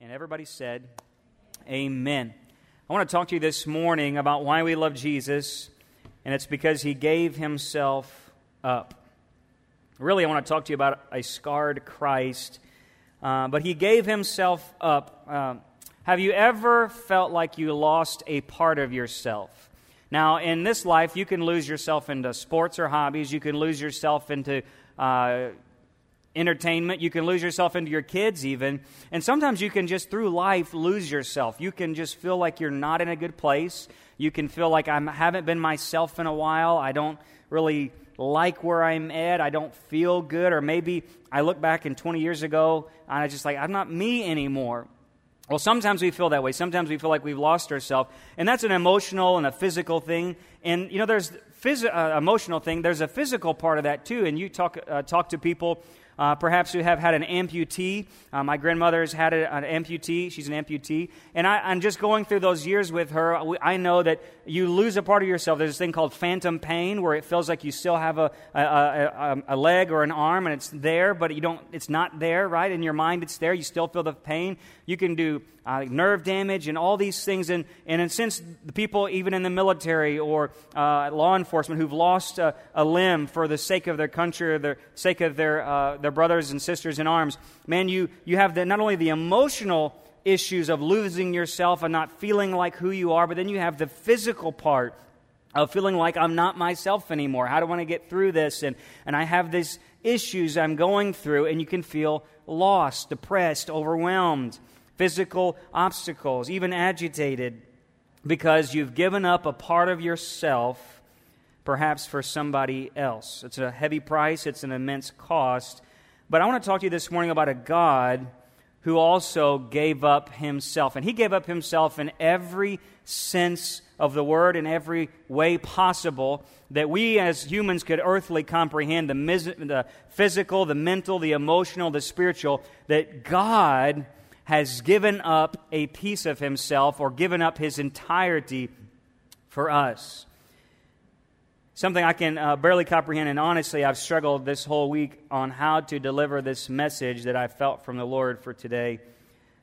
And everybody said, Amen. I want to talk to you this morning about why we love Jesus, and it's because he gave himself up. Really, I want to talk to you about a scarred Christ, uh, but he gave himself up. Uh, have you ever felt like you lost a part of yourself? Now, in this life, you can lose yourself into sports or hobbies. You can lose yourself into uh, entertainment. You can lose yourself into your kids, even. And sometimes you can just, through life, lose yourself. You can just feel like you're not in a good place. You can feel like I haven't been myself in a while. I don't really like where I'm at. I don't feel good. Or maybe I look back in 20 years ago and I just like, I'm not me anymore. Well, sometimes we feel that way. Sometimes we feel like we've lost ourselves. And that's an emotional and a physical thing. And, you know, there's phys- uh, emotional thing. There's a physical part of that, too. And you talk, uh, talk to people uh, perhaps you have had an amputee. Uh, my grandmother's had a, an amputee. She's an amputee. And I, am just going through those years with her. I know that you lose a part of yourself. There's this thing called phantom pain where it feels like you still have a, a, a, a leg or an arm and it's there, but you don't, it's not there, right? In your mind, it's there. You still feel the pain. You can do uh, nerve damage and all these things. And, and in a sense, the people, even in the military or uh, law enforcement, who've lost a, a, limb for the sake of their country or the sake of their, uh, their brothers and sisters in arms, man, you, you have the, not only the emotional issues of losing yourself and not feeling like who you are, but then you have the physical part of feeling like I'm not myself anymore. How do I want to get through this? And, and I have these issues I'm going through, and you can feel lost, depressed, overwhelmed, physical obstacles, even agitated because you've given up a part of yourself, perhaps for somebody else. It's a heavy price, it's an immense cost. But I want to talk to you this morning about a God who also gave up himself. And he gave up himself in every sense of the word, in every way possible that we as humans could earthly comprehend the, mis- the physical, the mental, the emotional, the spiritual, that God has given up a piece of himself or given up his entirety for us something I can uh, barely comprehend. And honestly, I've struggled this whole week on how to deliver this message that I felt from the Lord for today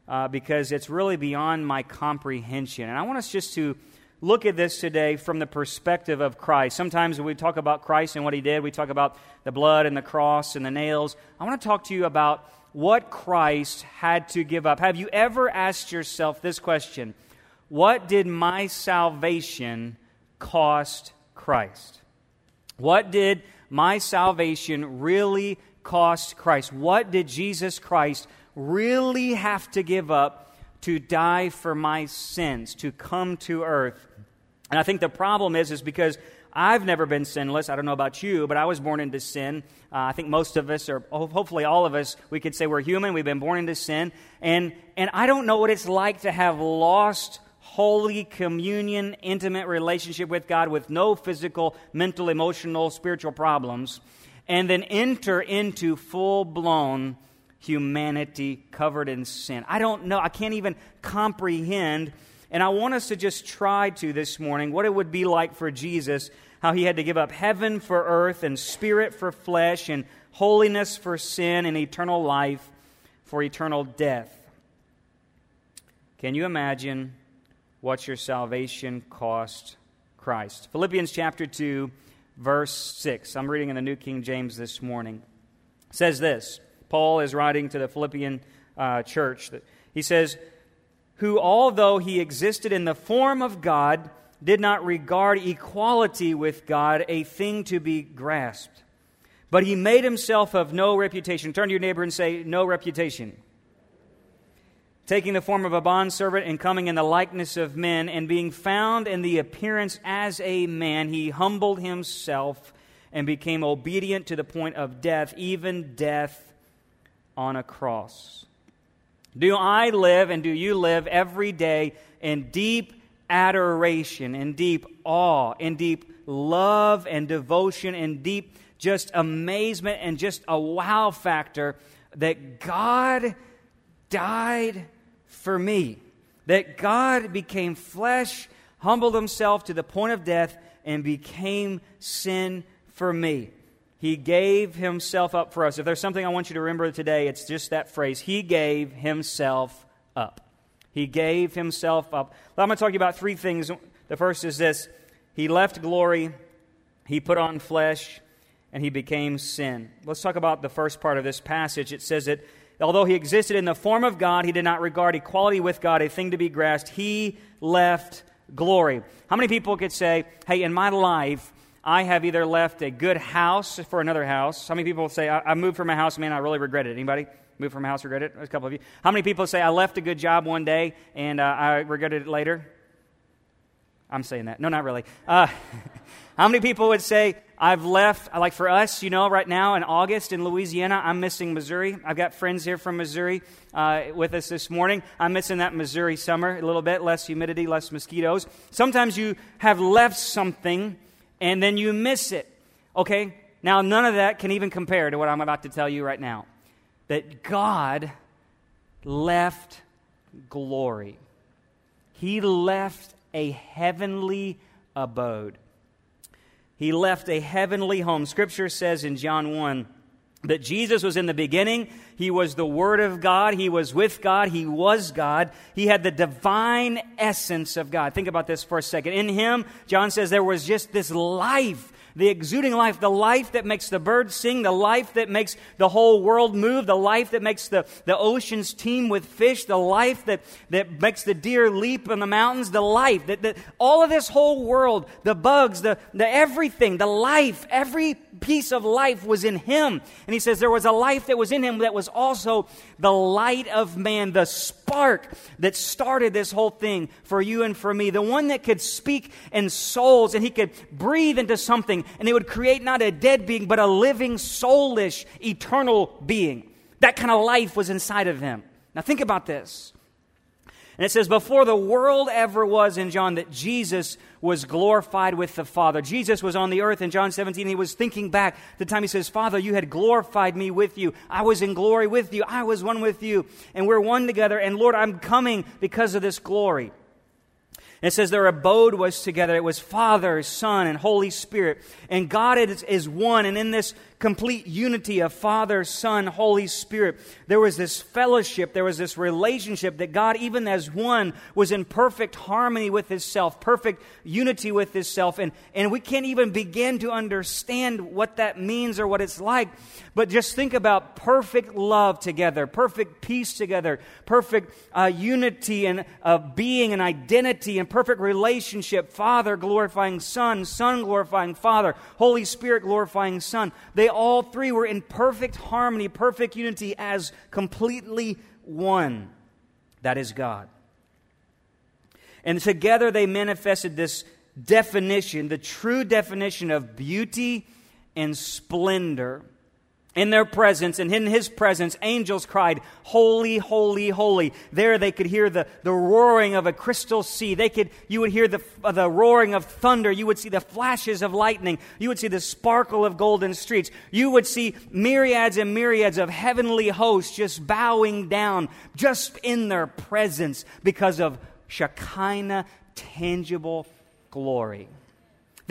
uh, because it's really beyond my comprehension. And I want us just to look at this today from the perspective of Christ. Sometimes when we talk about Christ and what he did, we talk about the blood and the cross and the nails. I want to talk to you about what Christ had to give up. Have you ever asked yourself this question? What did my salvation cost Christ? What did my salvation really cost Christ? What did Jesus Christ really have to give up to die for my sins, to come to earth? And I think the problem is, is because I've never been sinless. I don't know about you, but I was born into sin. Uh, I think most of us, or hopefully all of us, we could say we're human. We've been born into sin. And, and I don't know what it's like to have lost holy communion, intimate relationship with God with no physical, mental, emotional, spiritual problems, and then enter into full blown humanity covered in sin. I don't know. I can't even comprehend. And I want us to just try to this morning what it would be like for Jesus, how he had to give up heaven for earth and spirit for flesh and holiness for sin and eternal life for eternal death. Can you imagine what your salvation cost Christ. Philippians chapter 2, verse 6. I'm reading in the New King James this morning. It says this Paul is writing to the Philippian uh, church. He says, Who, although he existed in the form of God, did not regard equality with God a thing to be grasped. But he made himself of no reputation. Turn to your neighbor and say, No reputation taking the form of a bondservant and coming in the likeness of men, and being found in the appearance as a man, he humbled himself and became obedient to the point of death, even death on a cross. Do I live and do you live every day in deep adoration, in deep awe, in deep love and devotion, in deep just amazement and just a wow factor that God died for me. That God became flesh, humbled himself to the point of death, and became sin for me. He gave himself up for us. If there's something I want you to remember today, it's just that phrase He gave himself up. He gave himself up. Well, I'm going to talk to you about three things. The first is this He left glory, He put on flesh, and He became sin. Let's talk about the first part of this passage. It says that although He existed in the form of God, He did not regard equality with God a thing to be grasped. He left glory. How many people could say, hey, in my life, I have either left a good house for another house. How many people say, I, I moved from a house, man, I really regret it? Anybody? Moved from a house, regret it? A couple of you. How many people say, I left a good job one day and uh, I regretted it later? I'm saying that. No, not really. Uh, how many people would say, I've left, like for us, you know, right now in August in Louisiana, I'm missing Missouri. I've got friends here from Missouri uh, with us this morning. I'm missing that Missouri summer a little bit, less humidity, less mosquitoes. Sometimes you have left something and then you miss it. Okay? Now, none of that can even compare to what I'm about to tell you right now. That God left glory, He left a heavenly abode. He left a heavenly home. Scripture says in John 1 that Jesus was in the beginning. He was the Word of God. He was with God. He was God. He had the divine essence of God. Think about this for a second. In Him, John says there was just this life the exuding life, the life that makes the birds sing, the life that makes the whole world move, the life that makes the, the oceans teem with fish, the life that, that makes the deer leap in the mountains, the life that, that all of this whole world, the bugs, the, the everything, the life, every piece of life was in him. And he says there was a life that was in him that was also the light of man, the spark that started this whole thing for you and for me, the one that could speak in souls and he could breathe into something and it would create not a dead being, but a living, soulish, eternal being. That kind of life was inside of him. Now think about this. And it says, before the world ever was in John, that Jesus was glorified with the Father. Jesus was on the earth in John 17. He was thinking back the time he says, Father, you had glorified me with you. I was in glory with you. I was one with you. And we're one together. And Lord, I'm coming because of this glory. It says their abode was together. It was Father, Son, and Holy Spirit. And God is, is one. And in this complete unity of Father, Son, Holy Spirit. There was this fellowship, there was this relationship that God, even as one, was in perfect harmony with Himself, perfect unity with Himself. And, and we can't even begin to understand what that means or what it's like. But just think about perfect love together, perfect peace together, perfect uh, unity and uh, being and identity and perfect relationship. Father glorifying Son, Son glorifying Father, Holy Spirit glorifying Son. They all three were in perfect harmony, perfect unity as completely one. That is God. And together they manifested this definition, the true definition of beauty and splendor in their presence and in his presence, angels cried, Holy, holy, holy. There they could hear the, the roaring of a crystal sea. They could, you would hear the, uh, the roaring of thunder. You would see the flashes of lightning. You would see the sparkle of golden streets. You would see myriads and myriads of heavenly hosts just bowing down just in their presence because of Shekinah, tangible glory.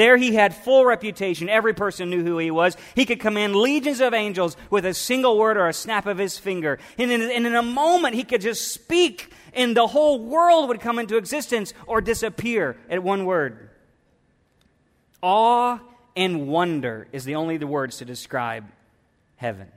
There he had full reputation. Every person knew who he was. He could command legions of angels with a single word or a snap of his finger. And in, and in a moment, he could just speak, and the whole world would come into existence or disappear at one word. Awe and wonder is the only the words to describe heaven.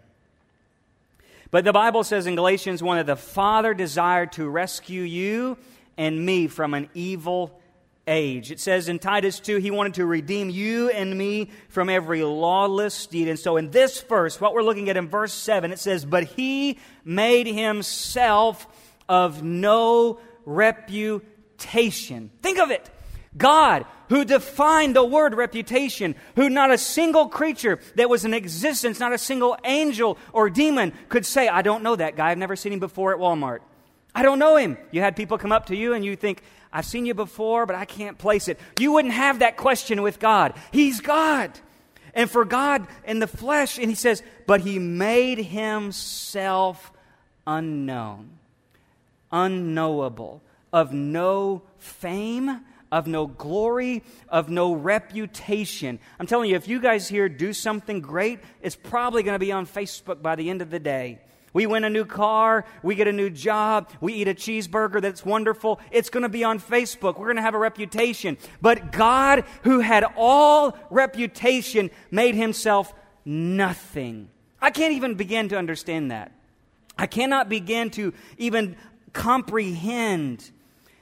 But the Bible says in Galatians 1 that the Father desired to rescue you and me from an evil age. It says in Titus 2, he wanted to redeem you and me from every lawless deed. And so in this verse, what we're looking at in verse 7, it says, But he made himself of no reputation. Think of it. God, who defined the word reputation, who not a single creature that was in existence, not a single angel or demon could say, I don't know that guy. I've never seen him before at Walmart. I don't know him. You had people come up to you and you think, I've seen you before, but I can't place it. You wouldn't have that question with God. He's God. And for God in the flesh, and he says, but he made himself unknown, unknowable, of no fame, of no glory, of no reputation. I'm telling you, if you guys here do something great, it's probably going to be on Facebook by the end of the day. We win a new car, we get a new job, we eat a cheeseburger that's wonderful. It's going to be on Facebook. We're going to have a reputation. But God, who had all reputation, made himself nothing. I can't even begin to understand that. I cannot begin to even comprehend.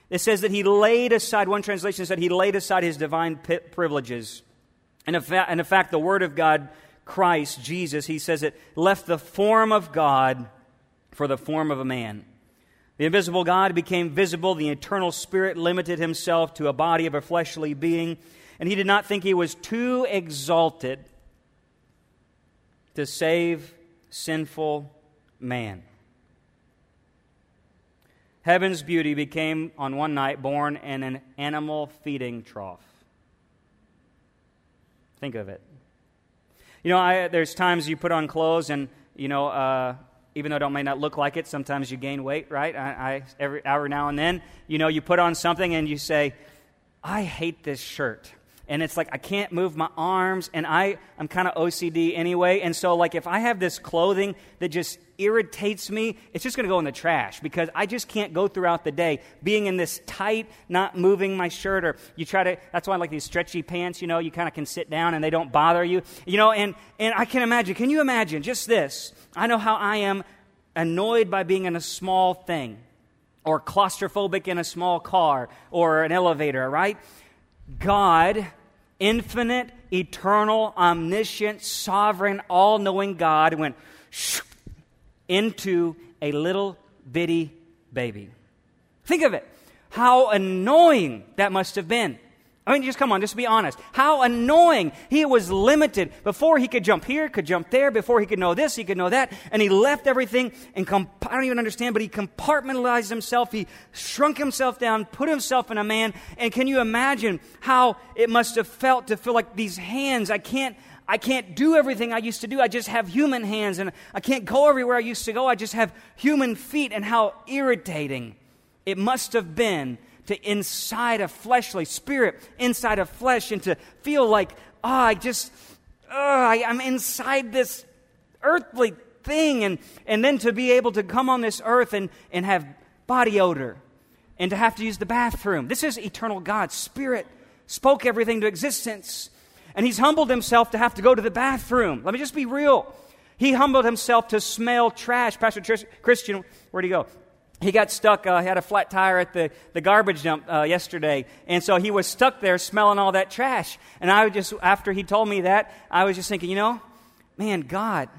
It says that he laid aside, one translation said he laid aside his divine privileges. And in, fact, the Word of God, Christ, Jesus, he says it left the form of God for the form of a man. The invisible God became visible. The eternal Spirit limited himself to a body of a fleshly being. And he did not think he was too exalted to save sinful man. Heaven's beauty became on one night born in an animal feeding trough. Think of it. You know, I, there's times you put on clothes, and you know, uh, even though it may not look like it, sometimes you gain weight, right? I, I, every hour now and then, you know, you put on something and you say, "I hate this shirt." And it's like I can't move my arms, and I, I'm kind of OCD anyway. And so, like, if I have this clothing that just irritates me, it's just going to go in the trash because I just can't go throughout the day being in this tight, not moving my shirt. Or you try to, that's why I like these stretchy pants, you know, you kind of can sit down and they don't bother you. You know, and, and I can imagine, can you imagine just this? I know how I am annoyed by being in a small thing or claustrophobic in a small car or an elevator, right? God infinite, eternal, omniscient, sovereign, all knowing God went into a little bitty baby. Think of it. How annoying that must have been. I mean, just come on, just be honest. How annoying. He was limited. Before he could jump here, could jump there. Before he could know this, he could know that. And he left everything and comp- I don't even understand, but he compartmentalized himself. He shrunk himself down, put himself in a man. And can you imagine how it must have felt to feel like these hands, I can't, I can't do everything I used to do. I just have human hands and I can't go everywhere I used to go. I just have human feet and how irritating it must have been to inside a fleshly spirit, inside a flesh, and to feel like, oh, I just, oh, I, I'm inside this earthly thing, and, and then to be able to come on this earth and, and have body odor and to have to use the bathroom. This is eternal God. Spirit spoke everything to existence. And he's humbled himself to have to go to the bathroom. Let me just be real. He humbled himself to smell trash. Pastor Christian, where'd he go? He got stuck, uh, he had a flat tire at the, the garbage dump uh, yesterday. And so he was stuck there smelling all that trash. And I just, after he told me that, I was just thinking, you know, man, God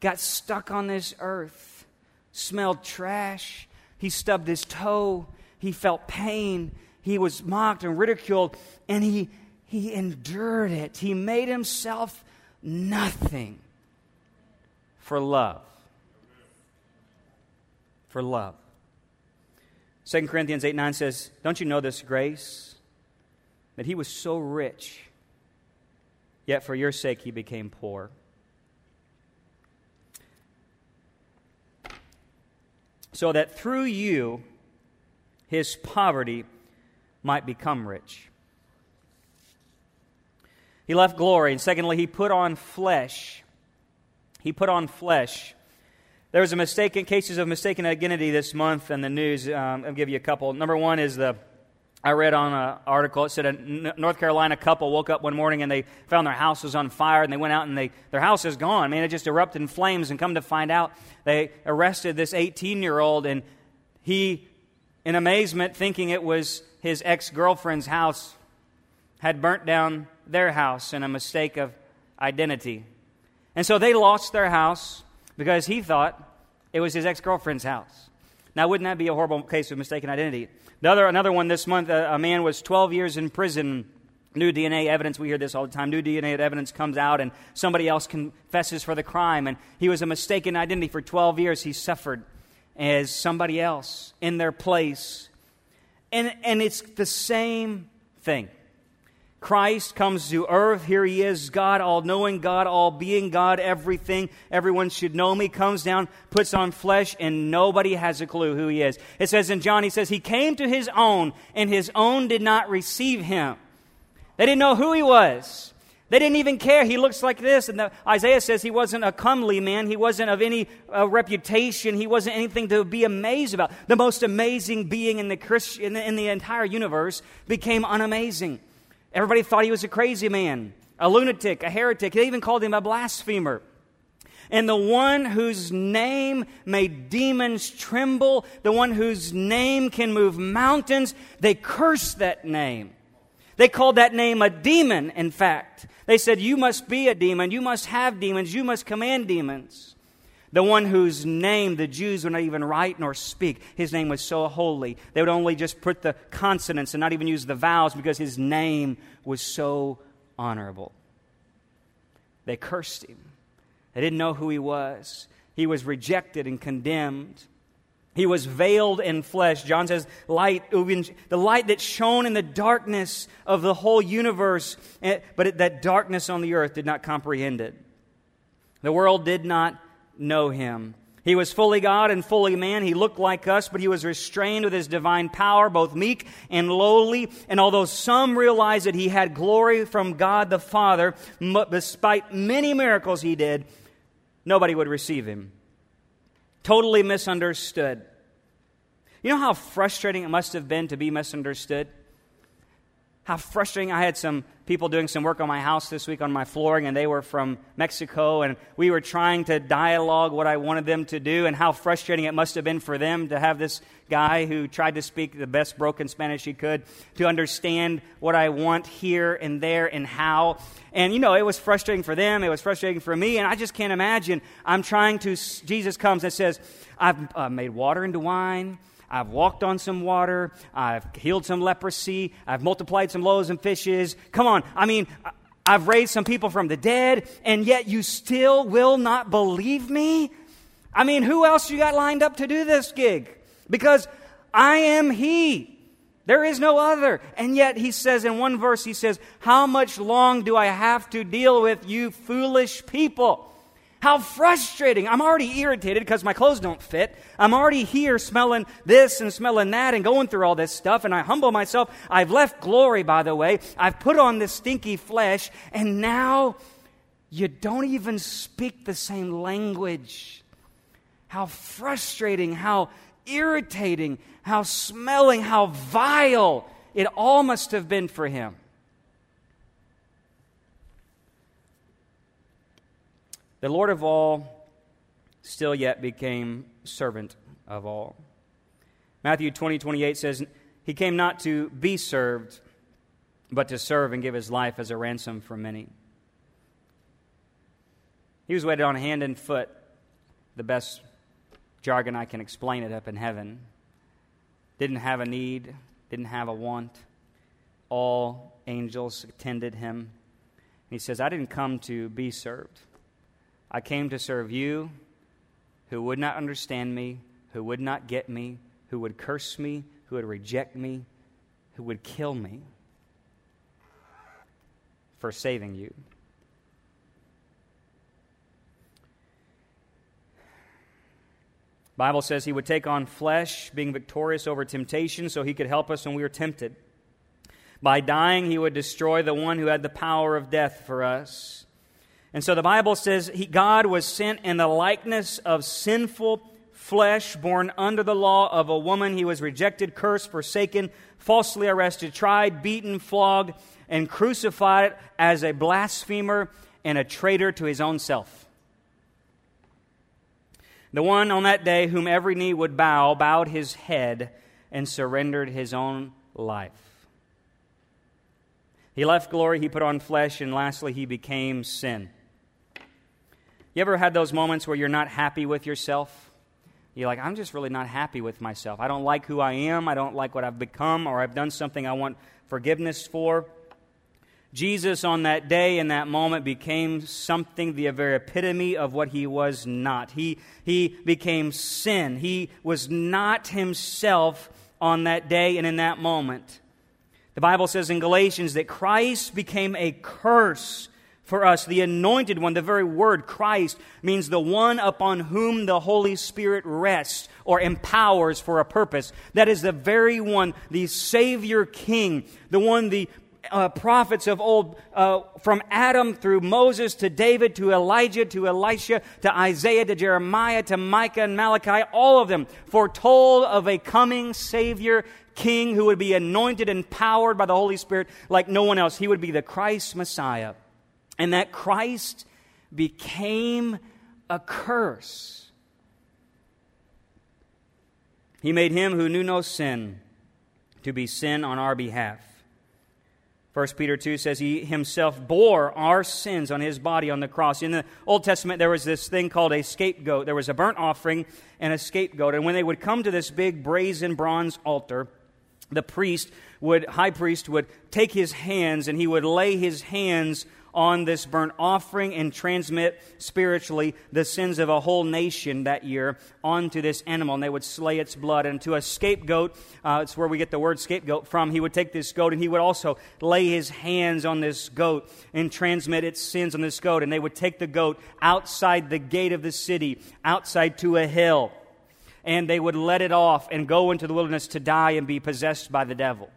got stuck on this earth, smelled trash. He stubbed his toe. He felt pain. He was mocked and ridiculed. And he, he endured it. He made himself nothing for love. For love. 2 Corinthians 8 9 says, Don't you know this grace? That he was so rich, yet for your sake he became poor. So that through you his poverty might become rich. He left glory. And secondly, he put on flesh. He put on flesh there was a mistaken cases of mistaken identity this month in the news. Um, I'll give you a couple. Number one is the I read on an article. It said a North Carolina couple woke up one morning and they found their house was on fire, and they went out and they their house is gone. Man, it just erupted in flames. And come to find out, they arrested this 18 year old, and he, in amazement, thinking it was his ex girlfriend's house, had burnt down their house in a mistake of identity. And so they lost their house because he thought it was his ex girlfriend's house. Now, wouldn't that be a horrible case of mistaken identity? The other, another one this month, a, a man was 12 years in prison. New DNA evidence, we hear this all the time. New DNA evidence comes out, and somebody else confesses for the crime, and he was a mistaken identity for 12 years. He suffered as somebody else in their place. And, and it's the same thing. Christ comes to earth. Here he is, God, all knowing God, all being God, everything. Everyone should know me. Comes down, puts on flesh, and nobody has a clue who he is. It says in John, he says, He came to his own, and his own did not receive him. They didn't know who he was. They didn't even care. He looks like this. And the, Isaiah says he wasn't a comely man. He wasn't of any uh, reputation. He wasn't anything to be amazed about. The most amazing being in the, Christ, in the, in the entire universe became unamazing. Everybody thought he was a crazy man, a lunatic, a heretic. They even called him a blasphemer. And the one whose name made demons tremble, the one whose name can move mountains, they cursed that name. They called that name a demon, in fact. They said, You must be a demon. You must have demons. You must command demons. The one whose name the Jews would not even write nor speak. His name was so holy. They would only just put the consonants and not even use the vowels because his name was so honorable. They cursed him. They didn't know who he was. He was rejected and condemned. He was veiled in flesh. John says, light, the light that shone in the darkness of the whole universe, eh, but that darkness on the earth did not comprehend it. The world did not know him. He was fully God and fully man. He looked like us, but he was restrained with his divine power, both meek and lowly. And although some realized that he had glory from God the Father, despite many miracles he did, nobody would receive him totally misunderstood. You know how frustrating it must have been to be misunderstood? How frustrating. I had some people doing some work on my house this week on my flooring, and they were from Mexico, and we were trying to dialogue what I wanted them to do, and how frustrating it must have been for them to have this guy who tried to speak the best broken Spanish he could to understand what I want here and there and how. And, you know, it was frustrating for them, it was frustrating for me, and I just can't imagine. I'm trying to, Jesus comes and says, I've uh, made water into wine. I've walked on some water. I've healed some leprosy. I've multiplied some loaves and fishes. Come on. I mean, I've raised some people from the dead, and yet you still will not believe me? I mean, who else you got lined up to do this gig? Because I am He. There is no other. And yet, he says in one verse, he says, How much long do I have to deal with you foolish people? How frustrating. I'm already irritated because my clothes don't fit. I'm already here smelling this and smelling that and going through all this stuff. And I humble myself. I've left glory, by the way. I've put on this stinky flesh. And now you don't even speak the same language. How frustrating, how irritating, how smelling, how vile it all must have been for him. The Lord of all still yet became servant of all. Matthew 20, 28 says, He came not to be served, but to serve and give his life as a ransom for many. He was waited on hand and foot, the best jargon I can explain it up in heaven. Didn't have a need, didn't have a want. All angels attended him. And he says, I didn't come to be served, I came to serve you who would not understand me, who would not get me, who would curse me, who would reject me, who would kill me for saving you. Bible says he would take on flesh, being victorious over temptation, so he could help us when we were tempted. By dying, he would destroy the one who had the power of death for us. And so the Bible says he, God was sent in the likeness of sinful flesh, born under the law of a woman. He was rejected, cursed, forsaken, falsely arrested, tried, beaten, flogged, and crucified as a blasphemer and a traitor to his own self. The one on that day whom every knee would bow bowed his head and surrendered his own life. He left glory, he put on flesh, and lastly, he became sin. You ever had those moments where you're not happy with yourself? You're like, I'm just really not happy with myself. I don't like who I am. I don't like what I've become, or I've done something I want forgiveness for. Jesus, on that day, in that moment, became something, the very epitome of what he was not. He, he became sin. He was not himself on that day and in that moment. The Bible says in Galatians that Christ became a curse for us. The anointed one, the very word Christ, means the one upon whom the Holy Spirit rests or empowers for a purpose. That is the very one, the Savior King, the one, the uh, prophets of old, uh, from Adam through Moses to David to Elijah to Elisha to Isaiah to Jeremiah to Micah and Malachi, all of them foretold of a coming Savior King who would be anointed and powered by the Holy Spirit like no one else. He would be the Christ Messiah. And that Christ became a curse. He made him who knew no sin to be sin on our behalf 1 Peter 2 says he himself bore our sins on his body on the cross. In the Old Testament, there was this thing called a scapegoat. There was a burnt offering and a scapegoat. And when they would come to this big brazen bronze altar, the priest would, high priest would take his hands and he would lay his hands on this burnt offering and transmit spiritually the sins of a whole nation that year onto this animal. And they would slay its blood. And to a scapegoat, uh, it's where we get the word scapegoat from, he would take this goat and he would also lay his hands on this goat and transmit its sins on this goat. And they would take the goat outside the gate of the city, outside to a hill. And they would let it off and go into the wilderness to die and be possessed by the devil.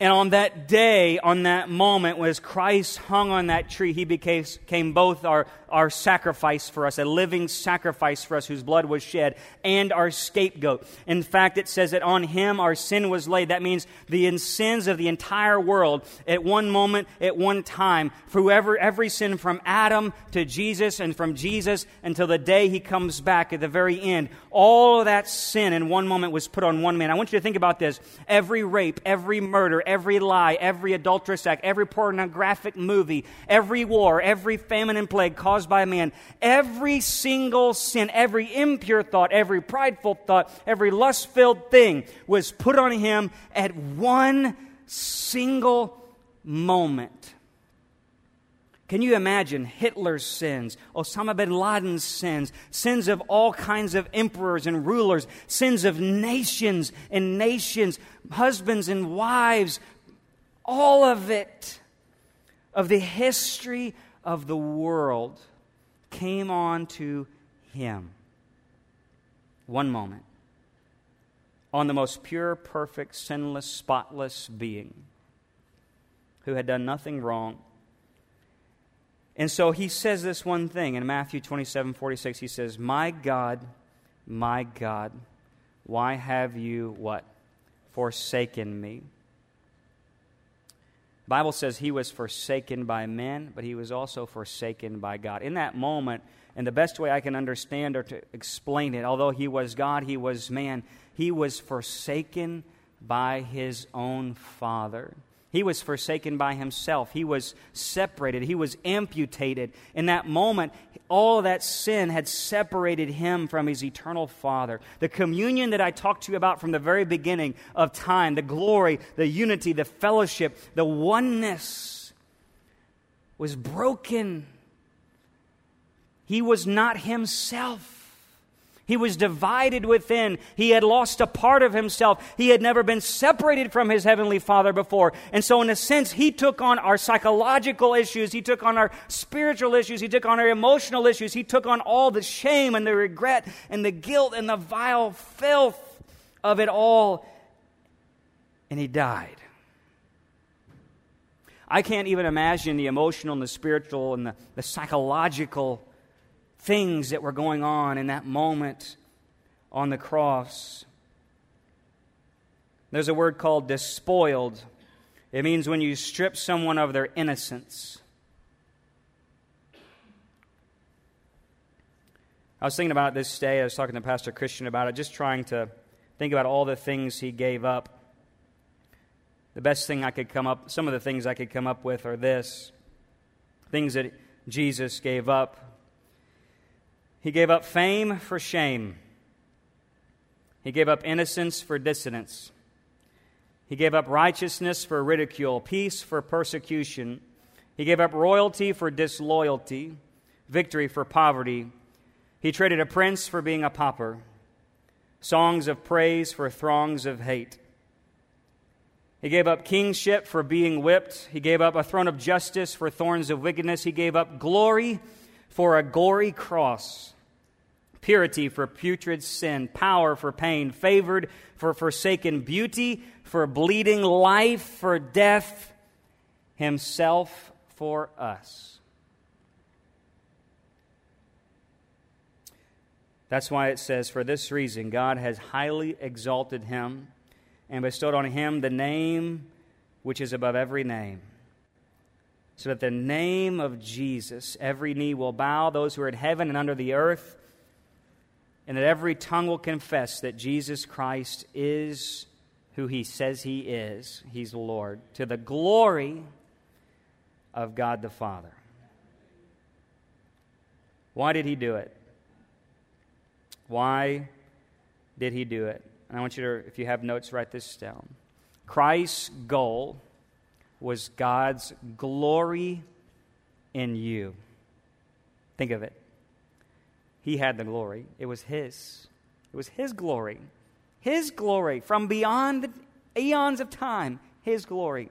And on that day, on that moment, as Christ hung on that tree, he became, both our, our sacrifice for us, a living sacrifice for us whose blood was shed, and our scapegoat. In fact, it says that on him our sin was laid. That means the sins of the entire world at one moment, at one time, for whoever, every sin from Adam to Jesus and from Jesus until the day he comes back at the very end. All of that sin in one moment was put on one man. I want you to think about this. Every rape, every murder, every lie, every adulterous act, every pornographic movie, every war, every famine and plague caused by man, every single sin, every impure thought, every prideful thought, every lust filled thing was put on him at one single moment. Can you imagine Hitler's sins, Osama bin Laden's sins, sins of all kinds of emperors and rulers, sins of nations and nations, husbands and wives, all of it, of the history of the world, came on to him. One moment. On the most pure, perfect, sinless, spotless being who had done nothing wrong and so he says this one thing in Matthew 27 46. He says, My God, my God, why have you what? Forsaken me. Bible says he was forsaken by men, but he was also forsaken by God. In that moment, and the best way I can understand or to explain it, although he was God, he was man, he was forsaken by his own Father. He was forsaken by himself. He was separated. He was amputated. In that moment, all that sin had separated him from his eternal Father. The communion that I talked to you about from the very beginning of time, the glory, the unity, the fellowship, the oneness was broken. He was not himself. He was divided within. He had lost a part of himself. He had never been separated from his heavenly Father before. And so, in a sense, he took on our psychological issues. He took on our spiritual issues. He took on our emotional issues. He took on all the shame and the regret and the guilt and the vile filth of it all. And he died. I can't even imagine the emotional and the spiritual and the, the psychological things that were going on in that moment on the cross. There's a word called despoiled. It means when you strip someone of their innocence. I was thinking about this day. I was talking to Pastor Christian about it, just trying to think about all the things he gave up. The best thing I could come up, some of the things I could come up with are this things that Jesus gave up. He gave up fame for shame. He gave up innocence for dissonance. He gave up righteousness for ridicule, peace for persecution. He gave up royalty for disloyalty, victory for poverty. He traded a prince for being a pauper, songs of praise for throngs of hate. He gave up kingship for being whipped. He gave up a throne of justice for thorns of wickedness. He gave up glory for a gory cross purity for putrid sin, power for pain, favored for forsaken beauty, for bleeding life, for death, himself for us. That's why it says, For this reason, God has highly exalted him and bestowed on him the name which is above every name. So that the name of Jesus, every knee will bow, those who are in heaven and under the earth, and that every tongue will confess that Jesus Christ is who he says he is. He's the Lord, to the glory of God the Father. Why did he do it? Why did he do it? And I want you to, if you have notes, write this down. Christ's goal was God's glory in you. Think of it. He had the glory, it was His. It was His glory. His glory from beyond the eons of time. His glory.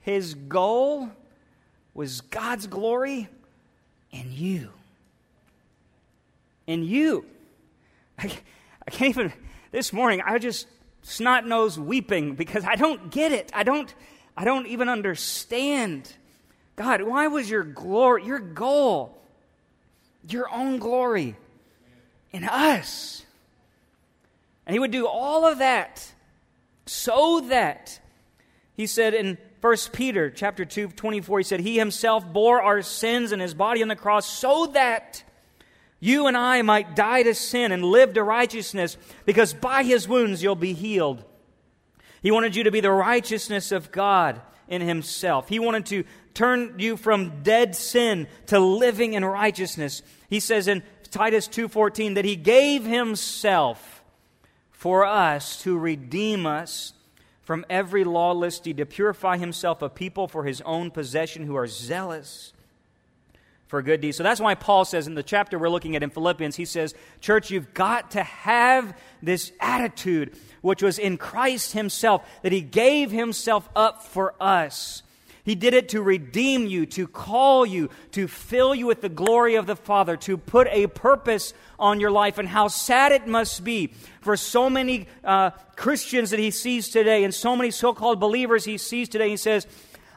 His goal was God's glory in you. In you. I, I can't even, this morning, I just snot nose weeping because I don't get it. I don't, I don't even understand. God, why was your glory, your goal, your own glory in us? And he would do all of that so that, he said in 1 Peter chapter 2, 24, he said, He himself bore our sins in his body on the cross so that you and I might die to sin and live to righteousness, because by his wounds you'll be healed. He wanted you to be the righteousness of God in himself. He wanted to turn you from dead sin to living in righteousness. He says in Titus 2:14 that he gave himself for us to redeem us from every lawless deed, to purify himself a people for his own possession who are zealous for good deeds. So that's why Paul says in the chapter we're looking at in Philippians, he says, Church, you've got to have this attitude, which was in Christ himself, that he gave himself up for us. He did it to redeem you, to call you, to fill you with the glory of the Father, to put a purpose on your life. And how sad it must be for so many uh, Christians that he sees today and so many so called believers he sees today. He says,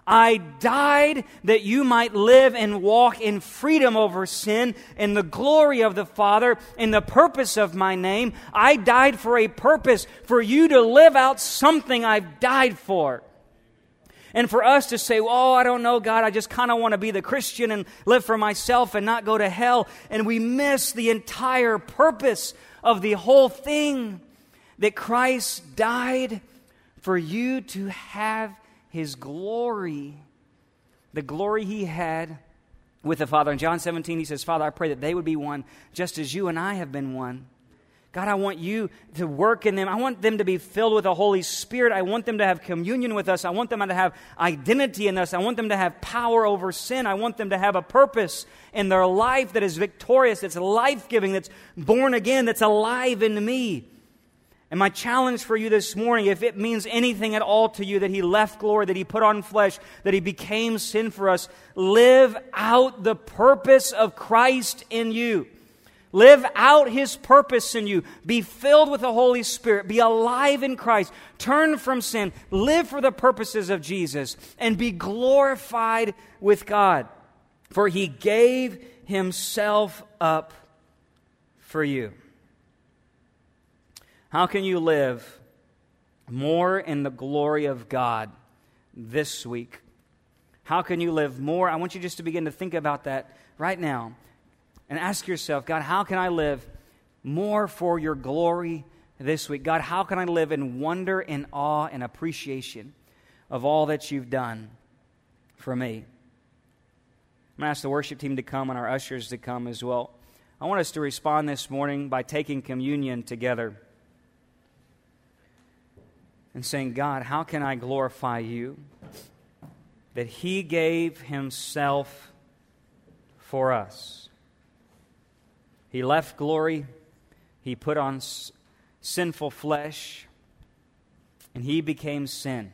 I died that you might live and walk in freedom over sin, in the glory of the Father, in the purpose of my name. I died for a purpose, for you to live out something I've died for. And for us to say, oh, I don't know, God, I just kind of want to be the Christian and live for myself and not go to hell. And we miss the entire purpose of the whole thing that Christ died for you to have his glory, the glory he had with the Father. In John 17, he says, Father, I pray that they would be one just as you and I have been one. God, I want you to work in them. I want them to be filled with the Holy Spirit. I want them to have communion with us. I want them to have identity in us. I want them to have power over sin. I want them to have a purpose in their life that is victorious, that's life giving, that's born again, that's alive in me. And my challenge for you this morning, if it means anything at all to you that He left glory, that He put on flesh, that He became sin for us, live out the purpose of Christ in you. Live out His purpose in you. Be filled with the Holy Spirit. Be alive in Christ. Turn from sin. Live for the purposes of Jesus. And be glorified with God. For He gave Himself up for you. How can you live more in the glory of God this week? How can you live more? I want you just to begin to think about that right now and ask yourself, God, how can I live more for your glory this week? God, how can I live in wonder and awe and appreciation of all that you've done for me? I'm going to ask the worship team to come and our ushers to come as well. I want us to respond this morning by taking communion together and saying, God, how can I glorify you? That He gave Himself for us. He left glory, He put on sinful flesh, and He became sin